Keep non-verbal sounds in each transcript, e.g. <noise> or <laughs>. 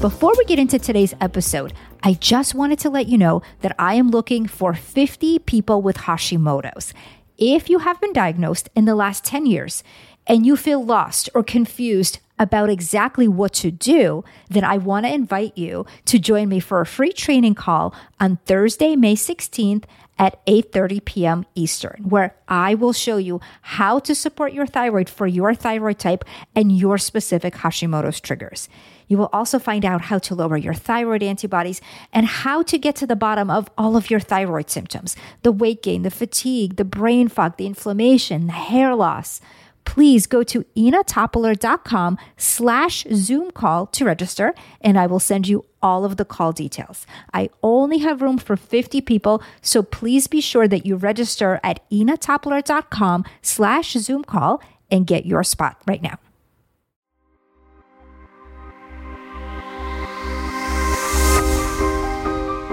Before we get into today's episode, I just wanted to let you know that I am looking for 50 people with Hashimoto's. If you have been diagnosed in the last 10 years and you feel lost or confused about exactly what to do, then I want to invite you to join me for a free training call on Thursday, May 16th at 8:30 p.m. Eastern, where I will show you how to support your thyroid for your thyroid type and your specific Hashimoto's triggers. You will also find out how to lower your thyroid antibodies and how to get to the bottom of all of your thyroid symptoms the weight gain, the fatigue, the brain fog, the inflammation, the hair loss. Please go to inatopler.com slash Zoom call to register, and I will send you all of the call details. I only have room for 50 people, so please be sure that you register at inatopler.com slash Zoom call and get your spot right now.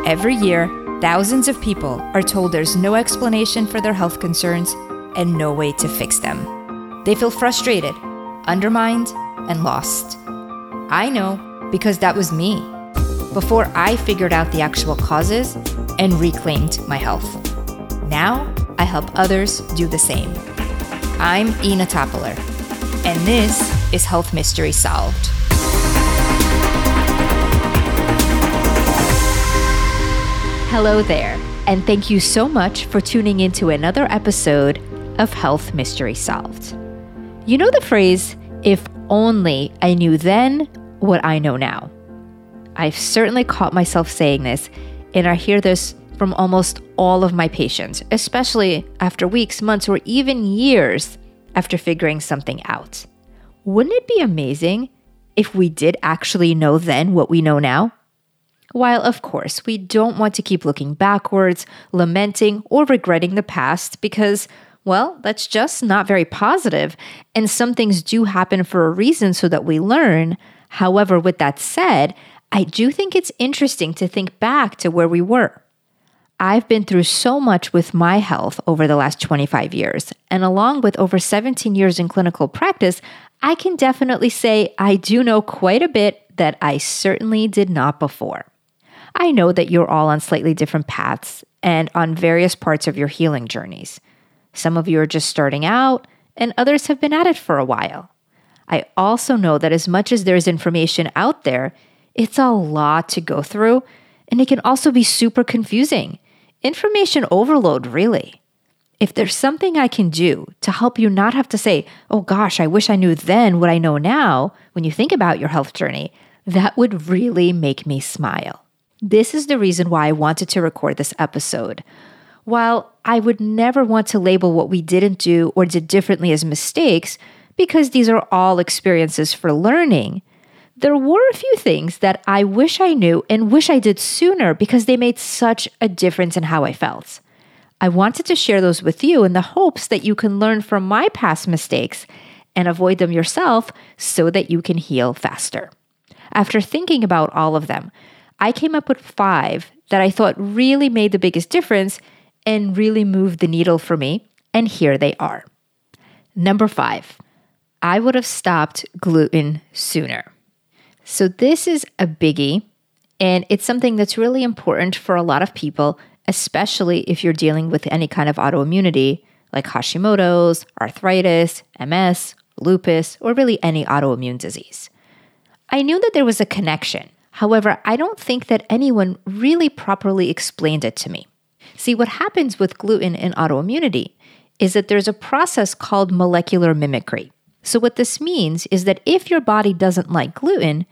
Every year, thousands of people are told there's no explanation for their health concerns and no way to fix them. They feel frustrated, undermined, and lost. I know because that was me before I figured out the actual causes and reclaimed my health. Now I help others do the same. I'm Ina Topler, and this is Health Mystery Solved. Hello there, and thank you so much for tuning into another episode of Health Mystery Solved. You know the phrase, if only I knew then what I know now. I've certainly caught myself saying this, and I hear this from almost all of my patients, especially after weeks, months, or even years after figuring something out. Wouldn't it be amazing if we did actually know then what we know now? While, of course, we don't want to keep looking backwards, lamenting, or regretting the past because, well, that's just not very positive, and some things do happen for a reason so that we learn. However, with that said, I do think it's interesting to think back to where we were. I've been through so much with my health over the last 25 years, and along with over 17 years in clinical practice, I can definitely say I do know quite a bit that I certainly did not before. I know that you're all on slightly different paths and on various parts of your healing journeys. Some of you are just starting out, and others have been at it for a while. I also know that as much as there's information out there, it's a lot to go through, and it can also be super confusing. Information overload, really. If there's something I can do to help you not have to say, oh gosh, I wish I knew then what I know now, when you think about your health journey, that would really make me smile. This is the reason why I wanted to record this episode. While I would never want to label what we didn't do or did differently as mistakes, because these are all experiences for learning, there were a few things that I wish I knew and wish I did sooner because they made such a difference in how I felt. I wanted to share those with you in the hopes that you can learn from my past mistakes and avoid them yourself so that you can heal faster. After thinking about all of them, I came up with five that I thought really made the biggest difference and really moved the needle for me. And here they are. Number five, I would have stopped gluten sooner. So, this is a biggie, and it's something that's really important for a lot of people, especially if you're dealing with any kind of autoimmunity like Hashimoto's, arthritis, MS, lupus, or really any autoimmune disease. I knew that there was a connection However, I don't think that anyone really properly explained it to me. See, what happens with gluten in autoimmunity is that there's a process called molecular mimicry. So, what this means is that if your body doesn't like gluten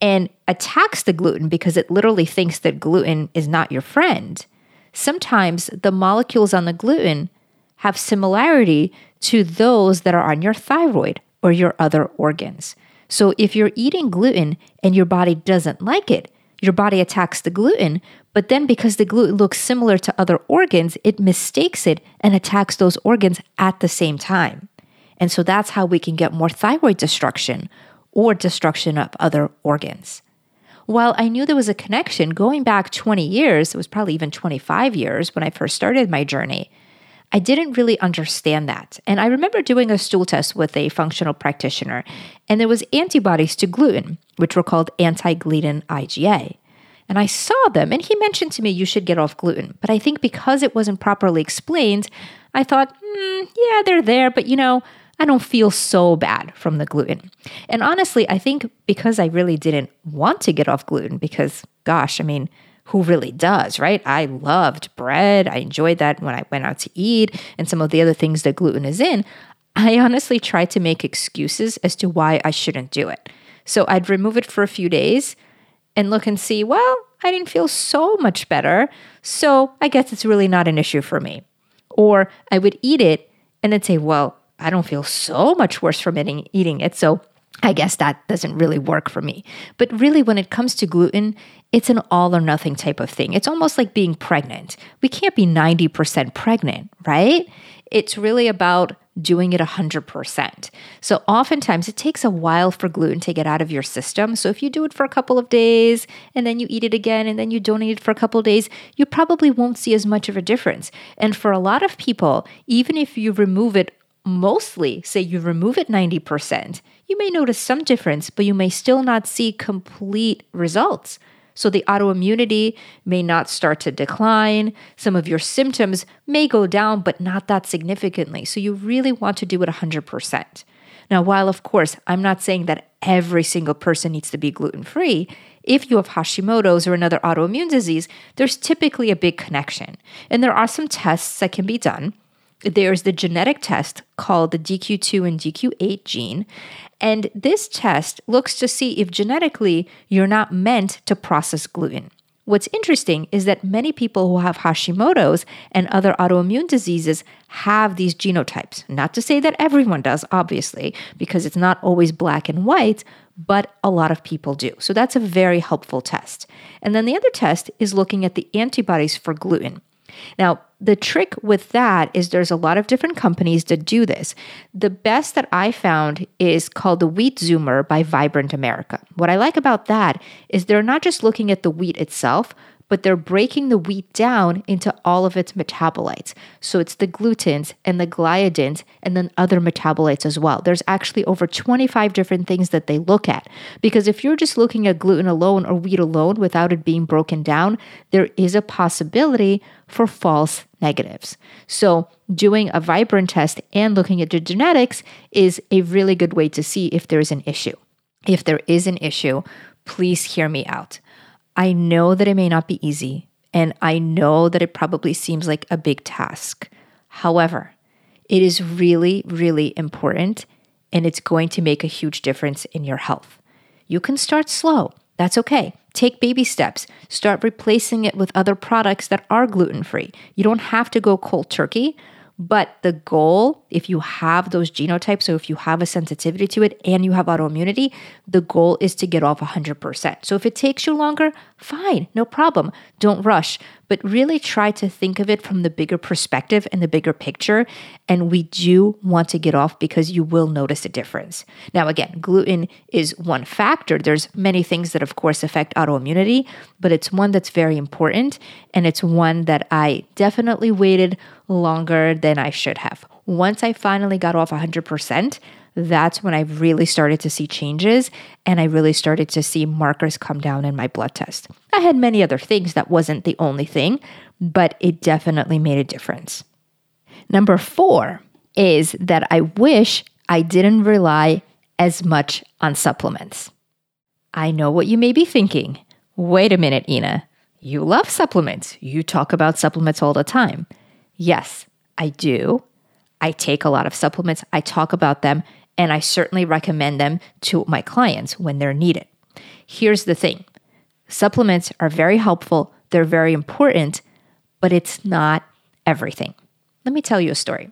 and attacks the gluten because it literally thinks that gluten is not your friend, sometimes the molecules on the gluten have similarity to those that are on your thyroid or your other organs. So if you're eating gluten and your body doesn't like it, your body attacks the gluten, but then because the gluten looks similar to other organs, it mistakes it and attacks those organs at the same time. And so that's how we can get more thyroid destruction or destruction of other organs. While I knew there was a connection going back 20 years, it was probably even 25 years when I first started my journey, I didn't really understand that. And I remember doing a stool test with a functional practitioner, and there was antibodies to gluten, which were called anti-gluten IgA. And I saw them, and he mentioned to me you should get off gluten. But I think because it wasn't properly explained, I thought, mm, yeah, they're there, but you know, I don't feel so bad from the gluten. And honestly, I think because I really didn't want to get off gluten, because gosh, I mean, who really does, right? I loved bread. I enjoyed that when I went out to eat and some of the other things that gluten is in. I honestly tried to make excuses as to why I shouldn't do it. So I'd remove it for a few days and look and see, well, I didn't feel so much better. So I guess it's really not an issue for me. Or I would eat it and then say, well, I don't feel so much worse from eating it. So I guess that doesn't really work for me. But really, when it comes to gluten, it's an all or nothing type of thing. It's almost like being pregnant. We can't be 90% pregnant, right? It's really about doing it 100%. So oftentimes it takes a while for gluten to get out of your system. So if you do it for a couple of days and then you eat it again and then you don't eat it for a couple of days, you probably won't see as much of a difference. And for a lot of people, even if you remove it mostly, say you remove it 90%, you may notice some difference, but you may still not see complete results. So the autoimmunity may not start to decline. Some of your symptoms may go down, but not that significantly. So you really want to do it 100%. Now, while of course I'm not saying that every single person needs to be gluten free, if you have Hashimoto's or another autoimmune disease, there's typically a big connection. And there are some tests that can be done. There's the genetic test called the DQ2 and DQ8 gene. And this test looks to see if genetically you're not meant to process gluten. What's interesting is that many people who have Hashimoto's and other autoimmune diseases have these genotypes. Not to say that everyone does, obviously, because it's not always black and white, but a lot of people do. So that's a very helpful test. And then the other test is looking at the antibodies for gluten. Now, the trick with that is there's a lot of different companies that do this. The best that I found is called the Wheat Zoomer by Vibrant America. What I like about that is they're not just looking at the wheat itself, but they're breaking the wheat down into all of its metabolites. So it's the glutens and the gliadins and then other metabolites as well. There's actually over 25 different things that they look at. Because if you're just looking at gluten alone or wheat alone without it being broken down, there is a possibility for false negatives. So doing a vibrant test and looking at the genetics is a really good way to see if there's an issue. If there is an issue, please hear me out. I know that it may not be easy, and I know that it probably seems like a big task. However, it is really, really important, and it's going to make a huge difference in your health. You can start slow, that's okay. Take baby steps. Start replacing it with other products that are gluten free. You don't have to go cold turkey, but the goal, if you have those genotypes, so if you have a sensitivity to it and you have autoimmunity, the goal is to get off 100%. So if it takes you longer, fine, no problem. Don't rush, but really try to think of it from the bigger perspective and the bigger picture. And we do want to get off because you will notice a difference. Now, again, gluten is one factor. There's many things that, of course, affect autoimmunity, but it's one that's very important. And it's one that I definitely waited longer than I should have. Once I finally got off 100%, that's when I really started to see changes and I really started to see markers come down in my blood test. I had many other things that wasn't the only thing, but it definitely made a difference. Number four is that I wish I didn't rely as much on supplements. I know what you may be thinking. Wait a minute, Ina. You love supplements. You talk about supplements all the time. Yes, I do. I take a lot of supplements, I talk about them, and I certainly recommend them to my clients when they're needed. Here's the thing supplements are very helpful, they're very important, but it's not everything. Let me tell you a story.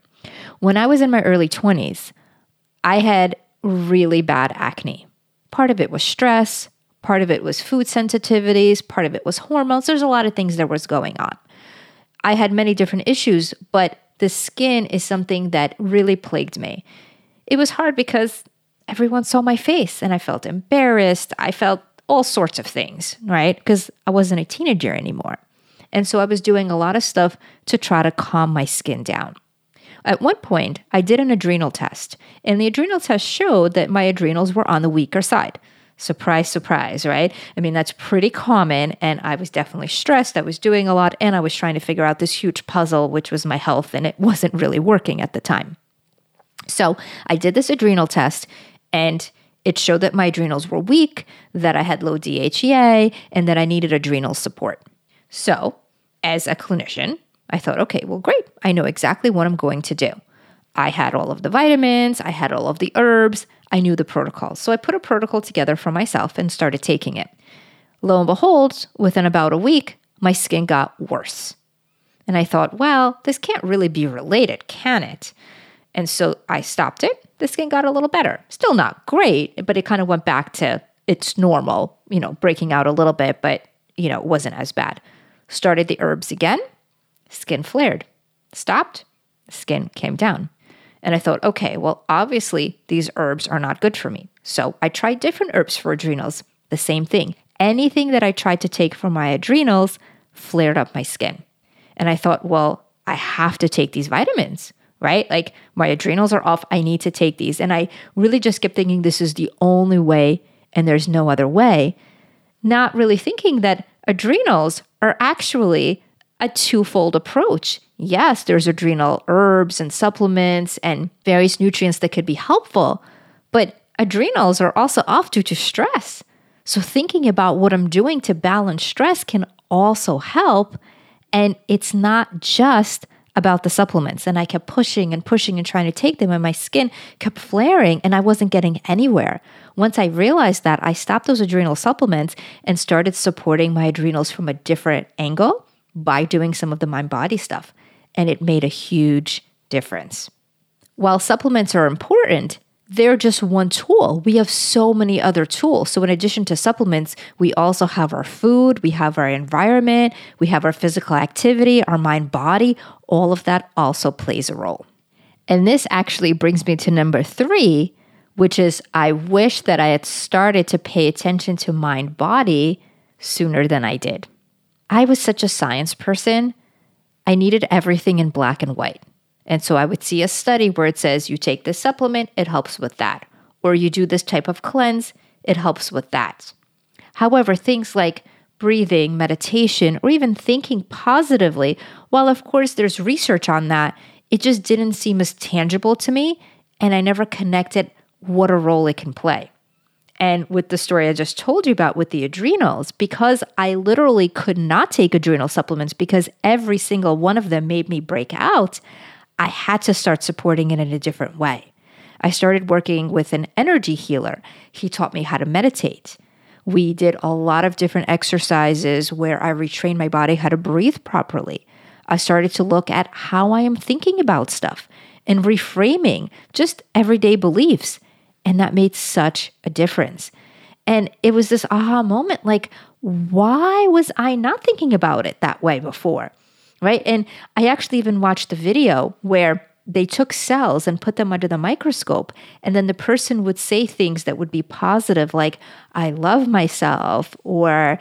When I was in my early 20s, I had really bad acne. Part of it was stress, part of it was food sensitivities, part of it was hormones. There's a lot of things that was going on. I had many different issues, but the skin is something that really plagued me. It was hard because everyone saw my face and I felt embarrassed. I felt all sorts of things, right? Because I wasn't a teenager anymore. And so I was doing a lot of stuff to try to calm my skin down. at one point, I did an adrenal test, and the adrenal test showed that my adrenals were on the weaker side. Surprise, surprise, right? I mean, that's pretty common. And I was definitely stressed. I was doing a lot, and I was trying to figure out this huge puzzle, which was my health, and it wasn't really working at the time. So I did this adrenal test, and it showed that my adrenals were weak, that I had low DHEA, and that I needed adrenal support. So, as a clinician, I thought, okay, well, great. I know exactly what I'm going to do. I had all of the vitamins, I had all of the herbs, I knew the protocol. So I put a protocol together for myself and started taking it. Lo and behold, within about a week, my skin got worse. And I thought, well, this can't really be related, can it? And so I stopped it. The skin got a little better. Still not great, but it kind of went back to its normal, you know, breaking out a little bit, but, you know, it wasn't as bad. Started the herbs again, skin flared. Stopped, skin came down. And I thought, okay, well, obviously these herbs are not good for me. So I tried different herbs for adrenals. The same thing. Anything that I tried to take for my adrenals flared up my skin. And I thought, well, I have to take these vitamins, right? Like my adrenals are off. I need to take these. And I really just kept thinking this is the only way and there's no other way, not really thinking that adrenals are actually a twofold approach. Yes, there's adrenal herbs and supplements and various nutrients that could be helpful, but adrenals are also off due to stress. So, thinking about what I'm doing to balance stress can also help. And it's not just about the supplements. And I kept pushing and pushing and trying to take them, and my skin kept flaring, and I wasn't getting anywhere. Once I realized that, I stopped those adrenal supplements and started supporting my adrenals from a different angle by doing some of the mind body stuff. And it made a huge difference. While supplements are important, they're just one tool. We have so many other tools. So, in addition to supplements, we also have our food, we have our environment, we have our physical activity, our mind body. All of that also plays a role. And this actually brings me to number three, which is I wish that I had started to pay attention to mind body sooner than I did. I was such a science person, I needed everything in black and white. And so I would see a study where it says you take this supplement, it helps with that. Or you do this type of cleanse, it helps with that. However, things like breathing, meditation, or even thinking positively, while of course there's research on that, it just didn't seem as tangible to me. And I never connected what a role it can play. And with the story I just told you about with the adrenals, because I literally could not take adrenal supplements because every single one of them made me break out, I had to start supporting it in a different way. I started working with an energy healer. He taught me how to meditate. We did a lot of different exercises where I retrained my body how to breathe properly. I started to look at how I am thinking about stuff and reframing just everyday beliefs. And that made such a difference. And it was this aha moment like, why was I not thinking about it that way before? Right. And I actually even watched the video where they took cells and put them under the microscope. And then the person would say things that would be positive, like, I love myself, or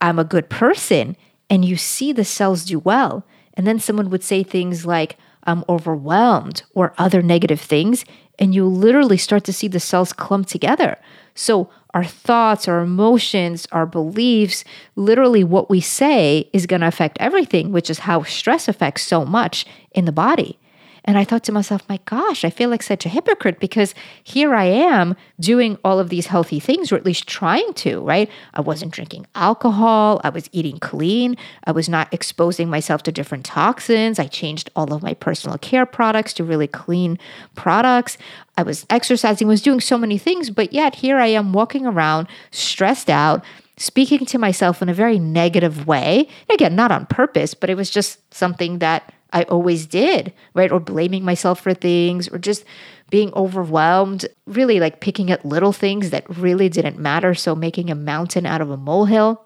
I'm a good person. And you see the cells do well. And then someone would say things like, I'm overwhelmed, or other negative things and you literally start to see the cells clump together. So, our thoughts, our emotions, our beliefs, literally what we say is going to affect everything, which is how stress affects so much in the body. And I thought to myself, my gosh, I feel like such a hypocrite because here I am doing all of these healthy things, or at least trying to, right? I wasn't drinking alcohol. I was eating clean. I was not exposing myself to different toxins. I changed all of my personal care products to really clean products. I was exercising, was doing so many things, but yet here I am walking around stressed out speaking to myself in a very negative way. Again, not on purpose, but it was just something that I always did, right? Or blaming myself for things or just being overwhelmed, really like picking at little things that really didn't matter. So making a mountain out of a molehill.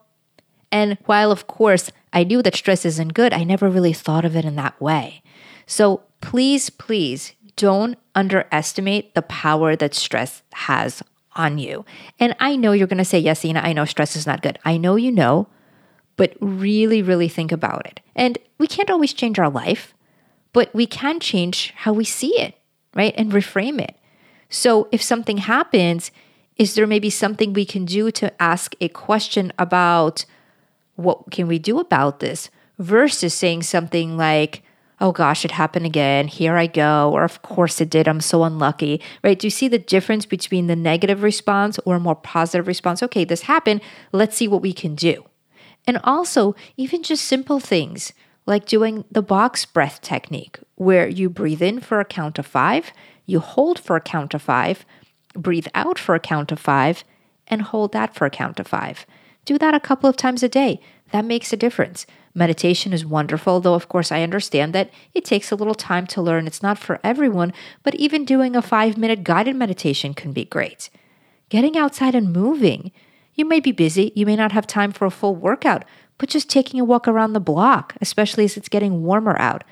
And while, of course, I knew that stress isn't good, I never really thought of it in that way. So please, please don't underestimate the power that stress has on you. And I know you're going to say, yes, Ina, I know stress is not good. I know you know, but really, really think about it. And we can't always change our life, but we can change how we see it, right? And reframe it. So if something happens, is there maybe something we can do to ask a question about what can we do about this versus saying something like, oh gosh, it happened again. Here I go. Or of course it did. I'm so unlucky, right? Do you see the difference between the negative response or a more positive response? Okay, this happened. Let's see what we can do. And also, even just simple things like doing the box breath technique, where you breathe in for a count of five, you hold for a count of five, breathe out for a count of five, and hold that for a count of five. Do that a couple of times a day. That makes a difference. Meditation is wonderful, though, of course, I understand that it takes a little time to learn. It's not for everyone, but even doing a five minute guided meditation can be great. Getting outside and moving. You may be busy, you may not have time for a full workout, but just taking a walk around the block, especially as it's getting warmer out,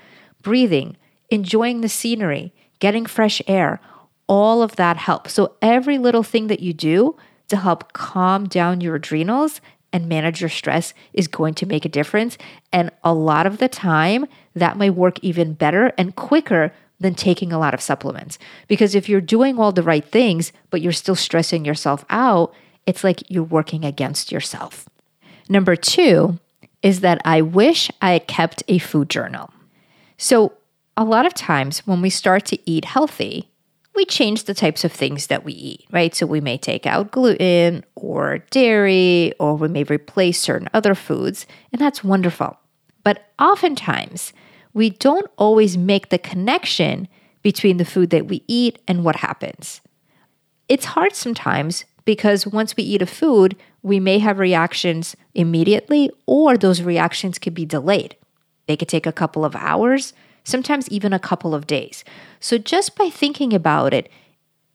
breathing, enjoying the scenery, getting fresh air, all of that helps. So, every little thing that you do to help calm down your adrenals and manage your stress is going to make a difference. And a lot of the time, that may work even better and quicker than taking a lot of supplements. Because if you're doing all the right things, but you're still stressing yourself out, it's like you're working against yourself. Number two is that I wish I had kept a food journal. So, a lot of times when we start to eat healthy, we change the types of things that we eat, right? So we may take out gluten or dairy, or we may replace certain other foods, and that's wonderful. But oftentimes, we don't always make the connection between the food that we eat and what happens. It's hard sometimes because once we eat a food, we may have reactions immediately, or those reactions could be delayed. They could take a couple of hours, sometimes even a couple of days. So, just by thinking about it,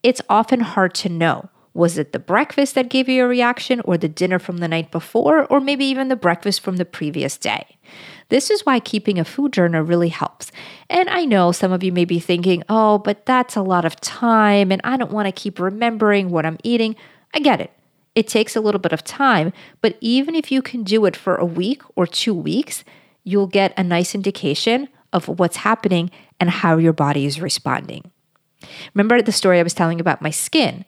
it's often hard to know. Was it the breakfast that gave you a reaction, or the dinner from the night before, or maybe even the breakfast from the previous day? This is why keeping a food journal really helps. And I know some of you may be thinking, oh, but that's a lot of time, and I don't want to keep remembering what I'm eating. I get it. It takes a little bit of time, but even if you can do it for a week or two weeks, you'll get a nice indication of what's happening and how your body is responding. Remember the story I was telling about my skin?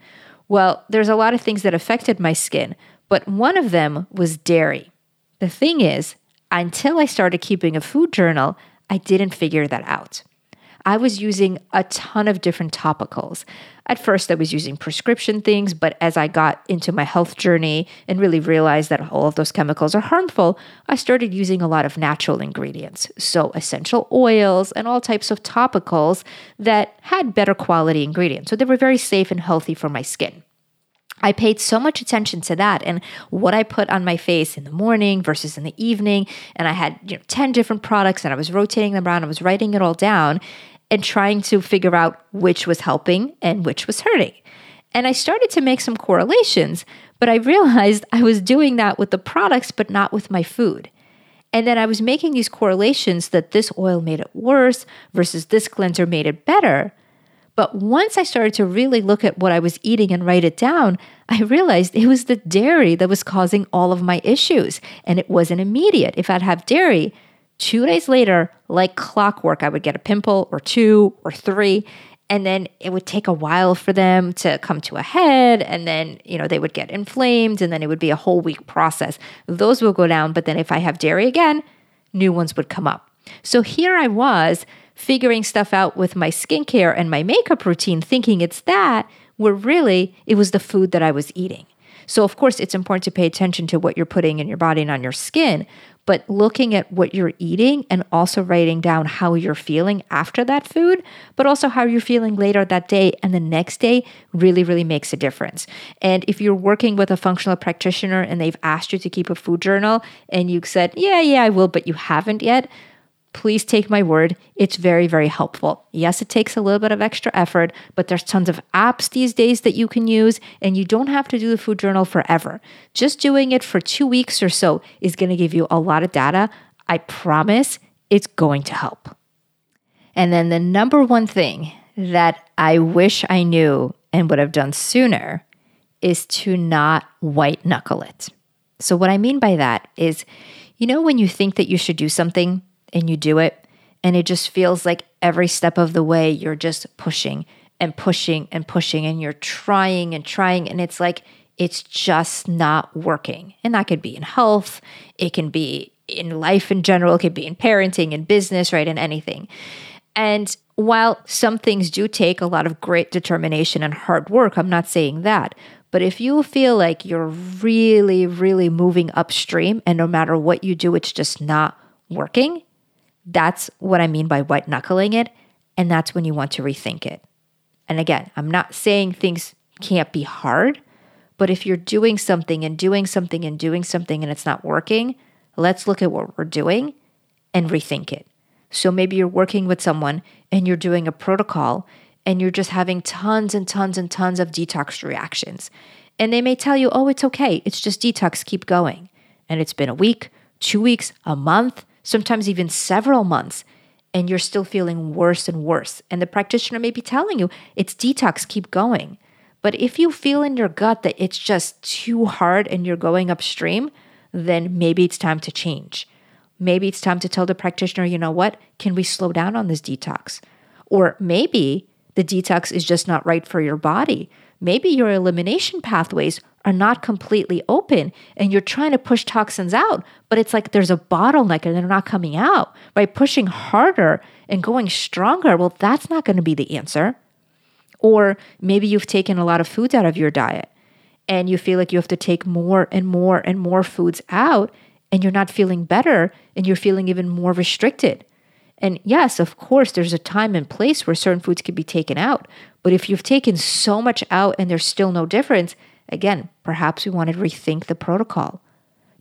Well, there's a lot of things that affected my skin, but one of them was dairy. The thing is, until I started keeping a food journal, I didn't figure that out. I was using a ton of different topicals. At first, I was using prescription things, but as I got into my health journey and really realized that all of those chemicals are harmful, I started using a lot of natural ingredients. So, essential oils and all types of topicals that had better quality ingredients. So, they were very safe and healthy for my skin. I paid so much attention to that and what I put on my face in the morning versus in the evening. And I had you know, 10 different products and I was rotating them around. I was writing it all down and trying to figure out which was helping and which was hurting. And I started to make some correlations, but I <laughs> realized I was doing that with the products, but not with my food. And then I was making these correlations that this oil made it worse versus this cleanser made it better. But once I started to really look at what I was eating and write it down, I realized it was the dairy that was causing all of my issues. And it wasn't immediate. If I'd have dairy, Two days later, like clockwork, I would get a pimple or two or three. And then it would take a while for them to come to a head. And then, you know, they would get inflamed and then it would be a whole week process. Those will go down. But then if I have dairy again, new ones would come up. So here I was figuring stuff out with my skincare and my makeup routine, thinking it's that, where really it was the food that I was eating. So, of course, it's important to pay attention to what you're putting in your body and on your skin, but looking at what you're eating and also writing down how you're feeling after that food, but also how you're feeling later that day and the next day really, really makes a difference. And if you're working with a functional practitioner and they've asked you to keep a food journal and you said, yeah, yeah, I will, but you haven't yet, please take my word. It's very, very helpful. Yes, it takes a little bit of extra effort, but there's tons of apps these days that you can use, and you don't have to do the food journal forever. Just doing it for two weeks or so is going to give you a lot of data. I promise it's going to help. And then the number one thing that I wish I knew and would have done sooner is to not white knuckle it. So, what I mean by that is, you know, when you think that you should do something and you do it, And it just feels like every step of the way you're just pushing and pushing and pushing and you're trying and trying. And it's like, it's just not working. And that could be in health, it can be in life in general, it could be in parenting, in business, right? In anything. And while some things do take a lot of great determination and hard work, I'm not saying that. But if you feel like you're really, really moving upstream and no matter what you do, it's just not working, that's what I mean by white knuckling it. And that's when you want to rethink it. And again, I'm not saying things can't be hard, but if you're doing something and doing something and doing something and it's not working, let's look at what we're doing and rethink it. So maybe you're working with someone and you're doing a protocol and you're just having tons and tons and tons of detox reactions. And they may tell you, oh, it's okay. It's just detox. Keep going. And it's been a week, two weeks, a month, sometimes even several months. And you're still feeling worse and worse. And the practitioner may be telling you, it's detox. Keep going. But if you feel in your gut that it's just too hard and you're going upstream, then maybe it's time to change. Maybe it's time to tell the practitioner, you know what, can we slow down on this detox? Or maybe the detox is just not right for your body. Maybe your elimination pathways are not completely open and you're trying to push toxins out, but it's like there's a bottleneck and they're not coming out. By pushing harder and going stronger, well, that's not going to be the answer. Or maybe you've taken a lot of foods out of your diet and you feel like you have to take more and more and more foods out and you're not feeling better and you're feeling even more restricted. And yes, of course, there's a time and place where certain foods can be taken out. But if you've taken so much out and there's still no difference, again, perhaps we want to rethink the protocol.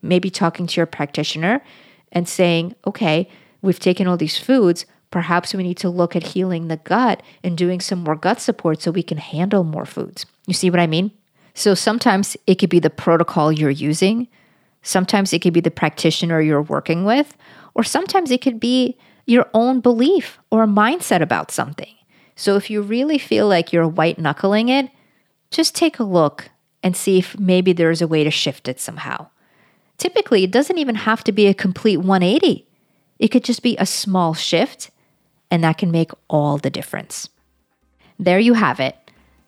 Maybe talking to your practitioner and saying, okay, we've taken all these foods, Perhaps we need to look at healing the gut and doing some more gut support so we can handle more foods. You see what I mean? So sometimes it could be the protocol you're using, sometimes it could be the practitioner you're working with, or sometimes it could be your own belief or mindset about something. So if you really feel like you're white knuckling it, just take a look and see if maybe there's a way to shift it somehow. Typically, it doesn't even have to be a complete 180. It could just be a small shift and that can make all the difference. There you have it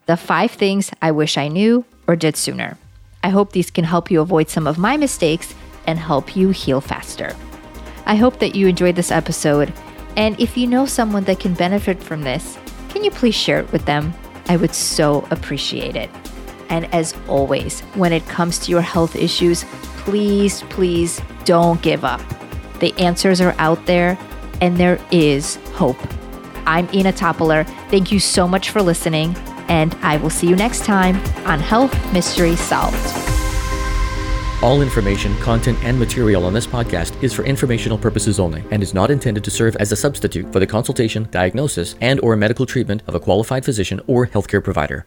the five things I wish I knew or did sooner. I hope these can help you avoid some of my mistakes and help you heal faster. I hope that you enjoyed this episode, and if you know someone that can benefit from this, can you please share it with them? I would so appreciate it. And as always, when it comes to your health issues, please, please don't give up. The answers are out there and there is hope. I'm Ina Topler. Thank you so much for listening, and I will see you next time on Health Mystery Solved. All information, content, and material on this podcast is for informational purposes only and is not intended to serve as a substitute for the consultation, diagnosis, and or medical treatment of a qualified physician or healthcare provider.